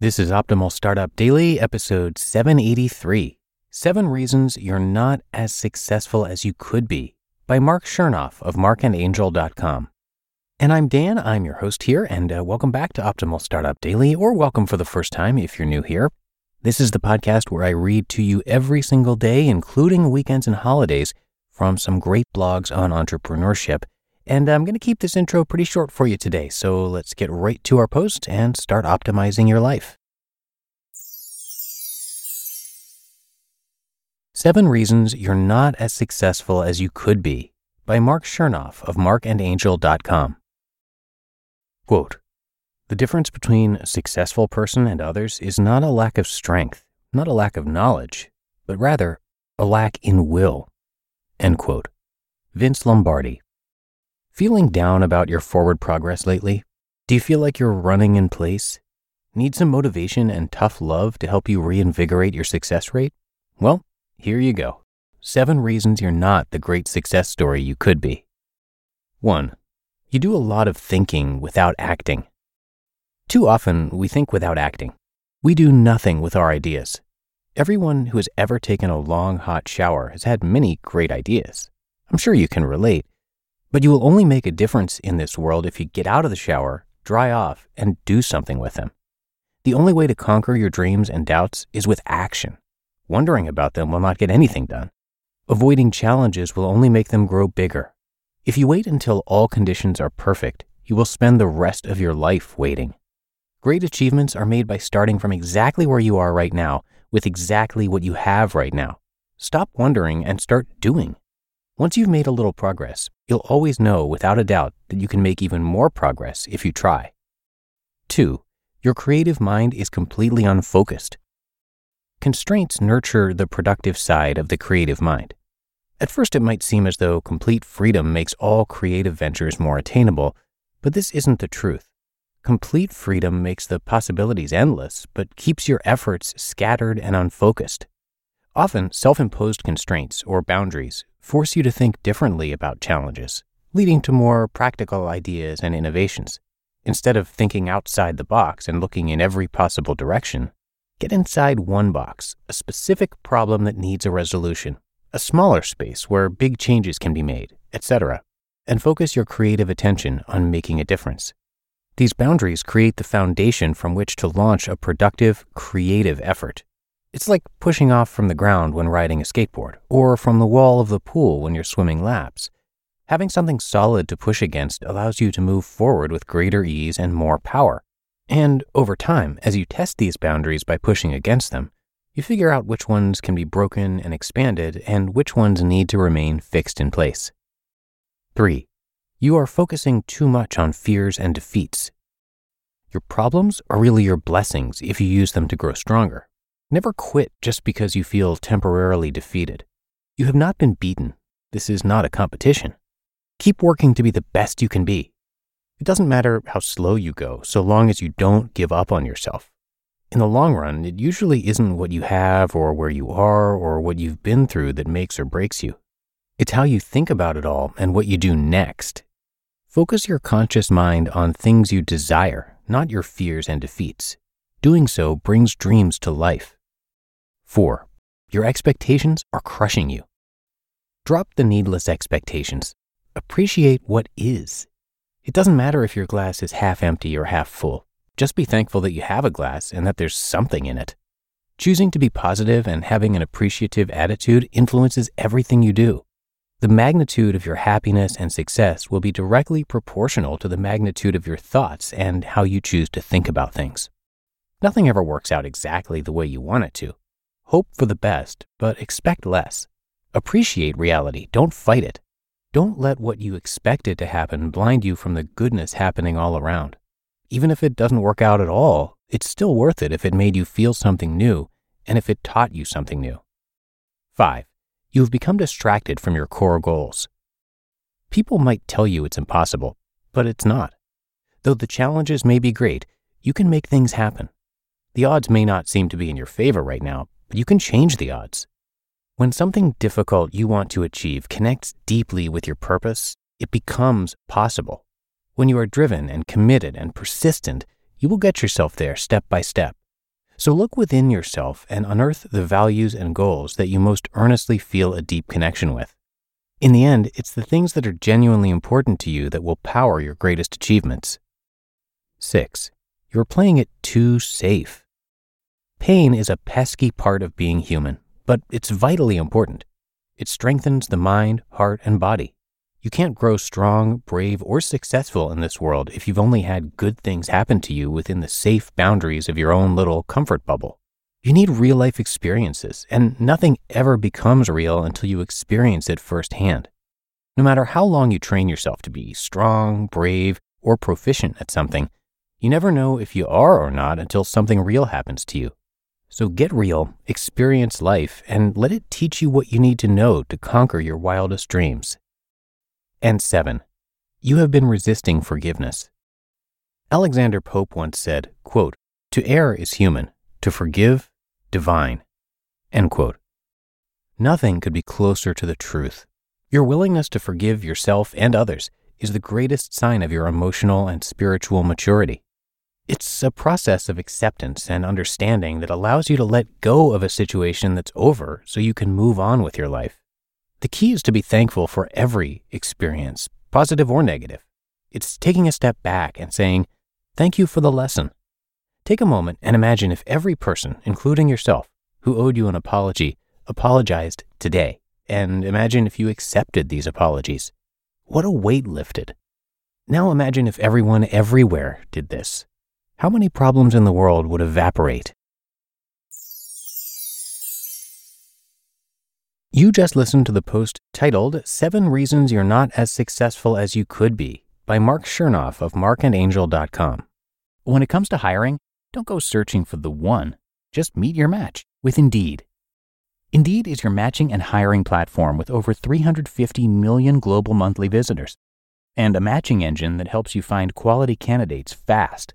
This is Optimal Startup Daily, episode 783 Seven Reasons You're Not as Successful as You Could Be by Mark Chernoff of markandangel.com. And I'm Dan, I'm your host here, and uh, welcome back to Optimal Startup Daily, or welcome for the first time if you're new here. This is the podcast where I read to you every single day, including weekends and holidays, from some great blogs on entrepreneurship. And I'm going to keep this intro pretty short for you today, so let's get right to our post and start optimizing your life. Seven Reasons You're Not as Successful as You Could Be by Mark Chernoff of markandangel.com. Quote, the difference between a successful person and others is not a lack of strength, not a lack of knowledge, but rather a lack in will. End quote. Vince Lombardi. Feeling down about your forward progress lately? Do you feel like you're running in place? Need some motivation and tough love to help you reinvigorate your success rate? Well, here you go. Seven reasons you're not the great success story you could be. 1. You do a lot of thinking without acting. Too often, we think without acting. We do nothing with our ideas. Everyone who has ever taken a long, hot shower has had many great ideas. I'm sure you can relate. But you will only make a difference in this world if you get out of the shower, dry off, and do something with them. The only way to conquer your dreams and doubts is with action. Wondering about them will not get anything done. Avoiding challenges will only make them grow bigger. If you wait until all conditions are perfect, you will spend the rest of your life waiting. Great achievements are made by starting from exactly where you are right now with exactly what you have right now. Stop wondering and start doing. Once you've made a little progress, you'll always know without a doubt that you can make even more progress if you try. 2. Your creative mind is completely unfocused. Constraints nurture the productive side of the creative mind. At first, it might seem as though complete freedom makes all creative ventures more attainable, but this isn't the truth. Complete freedom makes the possibilities endless, but keeps your efforts scattered and unfocused. Often, self imposed constraints or boundaries force you to think differently about challenges, leading to more practical ideas and innovations. Instead of thinking outside the box and looking in every possible direction, get inside one box, a specific problem that needs a resolution, a smaller space where big changes can be made, etc., and focus your creative attention on making a difference. These boundaries create the foundation from which to launch a productive, creative effort. It's like pushing off from the ground when riding a skateboard, or from the wall of the pool when you're swimming laps. Having something solid to push against allows you to move forward with greater ease and more power. And over time, as you test these boundaries by pushing against them, you figure out which ones can be broken and expanded and which ones need to remain fixed in place. 3. You are focusing too much on fears and defeats. Your problems are really your blessings if you use them to grow stronger. Never quit just because you feel temporarily defeated. You have not been beaten. This is not a competition. Keep working to be the best you can be. It doesn't matter how slow you go, so long as you don't give up on yourself. In the long run, it usually isn't what you have or where you are or what you've been through that makes or breaks you. It's how you think about it all and what you do next. Focus your conscious mind on things you desire, not your fears and defeats. Doing so brings dreams to life. 4. Your expectations are crushing you. Drop the needless expectations. Appreciate what is. It doesn't matter if your glass is half empty or half full. Just be thankful that you have a glass and that there's something in it. Choosing to be positive and having an appreciative attitude influences everything you do. The magnitude of your happiness and success will be directly proportional to the magnitude of your thoughts and how you choose to think about things. Nothing ever works out exactly the way you want it to. Hope for the best, but expect less. Appreciate reality, don't fight it. Don't let what you expected to happen blind you from the goodness happening all around. Even if it doesn't work out at all, it's still worth it if it made you feel something new and if it taught you something new. 5. You have become distracted from your core goals. People might tell you it's impossible, but it's not. Though the challenges may be great, you can make things happen. The odds may not seem to be in your favor right now, but you can change the odds. When something difficult you want to achieve connects deeply with your purpose, it becomes possible. When you are driven and committed and persistent, you will get yourself there step by step. So look within yourself and unearth the values and goals that you most earnestly feel a deep connection with. In the end, it's the things that are genuinely important to you that will power your greatest achievements. 6. You're playing it too safe. Pain is a pesky part of being human, but it's vitally important. It strengthens the mind, heart, and body. You can't grow strong, brave, or successful in this world if you've only had good things happen to you within the safe boundaries of your own little comfort bubble. You need real life experiences, and nothing ever becomes real until you experience it firsthand. No matter how long you train yourself to be strong, brave, or proficient at something, you never know if you are or not until something real happens to you. So get real, experience life, and let it teach you what you need to know to conquer your wildest dreams. And seven, you have been resisting forgiveness. Alexander Pope once said, quote, To err is human, to forgive, divine. End quote. Nothing could be closer to the truth. Your willingness to forgive yourself and others is the greatest sign of your emotional and spiritual maturity. It's a process of acceptance and understanding that allows you to let go of a situation that's over so you can move on with your life. The key is to be thankful for every experience, positive or negative. It's taking a step back and saying, Thank you for the lesson. Take a moment and imagine if every person, including yourself, who owed you an apology, apologized today. And imagine if you accepted these apologies. What a weight lifted. Now imagine if everyone everywhere did this. How many problems in the world would evaporate You just listened to the post titled Seven Reasons You're Not As Successful as You Could Be by Mark Chernoff of markandangel.com. When it comes to hiring, don't go searching for the one. Just meet your match with Indeed. Indeed is your matching and hiring platform with over 350 million global monthly visitors and a matching engine that helps you find quality candidates fast.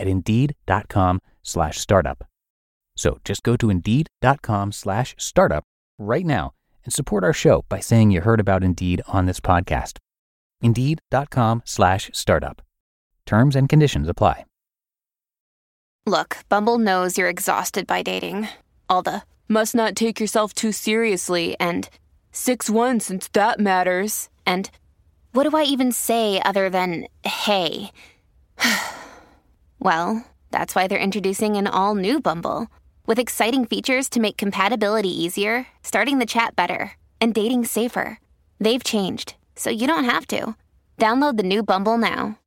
at indeed.com slash startup. So just go to indeed.com slash startup right now and support our show by saying you heard about Indeed on this podcast. Indeed.com slash startup. Terms and conditions apply. Look, Bumble knows you're exhausted by dating. All the must not take yourself too seriously and 6 1 since that matters. And what do I even say other than hey? well, that's why they're introducing an all new Bumble. With exciting features to make compatibility easier, starting the chat better, and dating safer. They've changed, so you don't have to. Download the new Bumble now.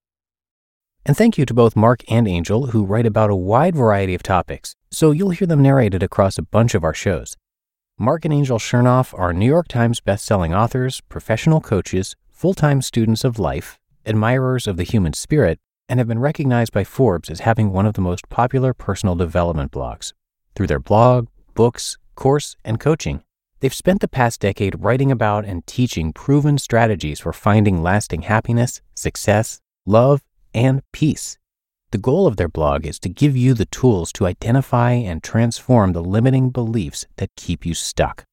And thank you to both Mark and Angel, who write about a wide variety of topics, so you'll hear them narrated across a bunch of our shows. Mark and Angel Chernoff are New York Times bestselling authors, professional coaches, full time students of life, admirers of the human spirit, and have been recognized by Forbes as having one of the most popular personal development blogs. Through their blog, books, course, and coaching, they've spent the past decade writing about and teaching proven strategies for finding lasting happiness, success, love, and peace. The goal of their blog is to give you the tools to identify and transform the limiting beliefs that keep you stuck.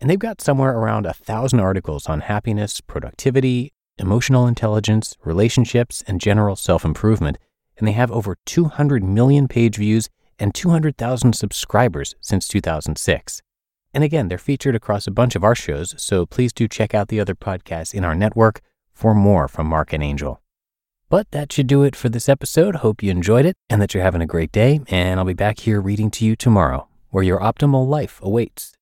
And they've got somewhere around a thousand articles on happiness, productivity, emotional intelligence, relationships, and general self improvement. And they have over 200 million page views and 200,000 subscribers since 2006. And again, they're featured across a bunch of our shows, so please do check out the other podcasts in our network for more from Mark and Angel. But that should do it for this episode. Hope you enjoyed it and that you're having a great day. And I'll be back here reading to you tomorrow, where your optimal life awaits.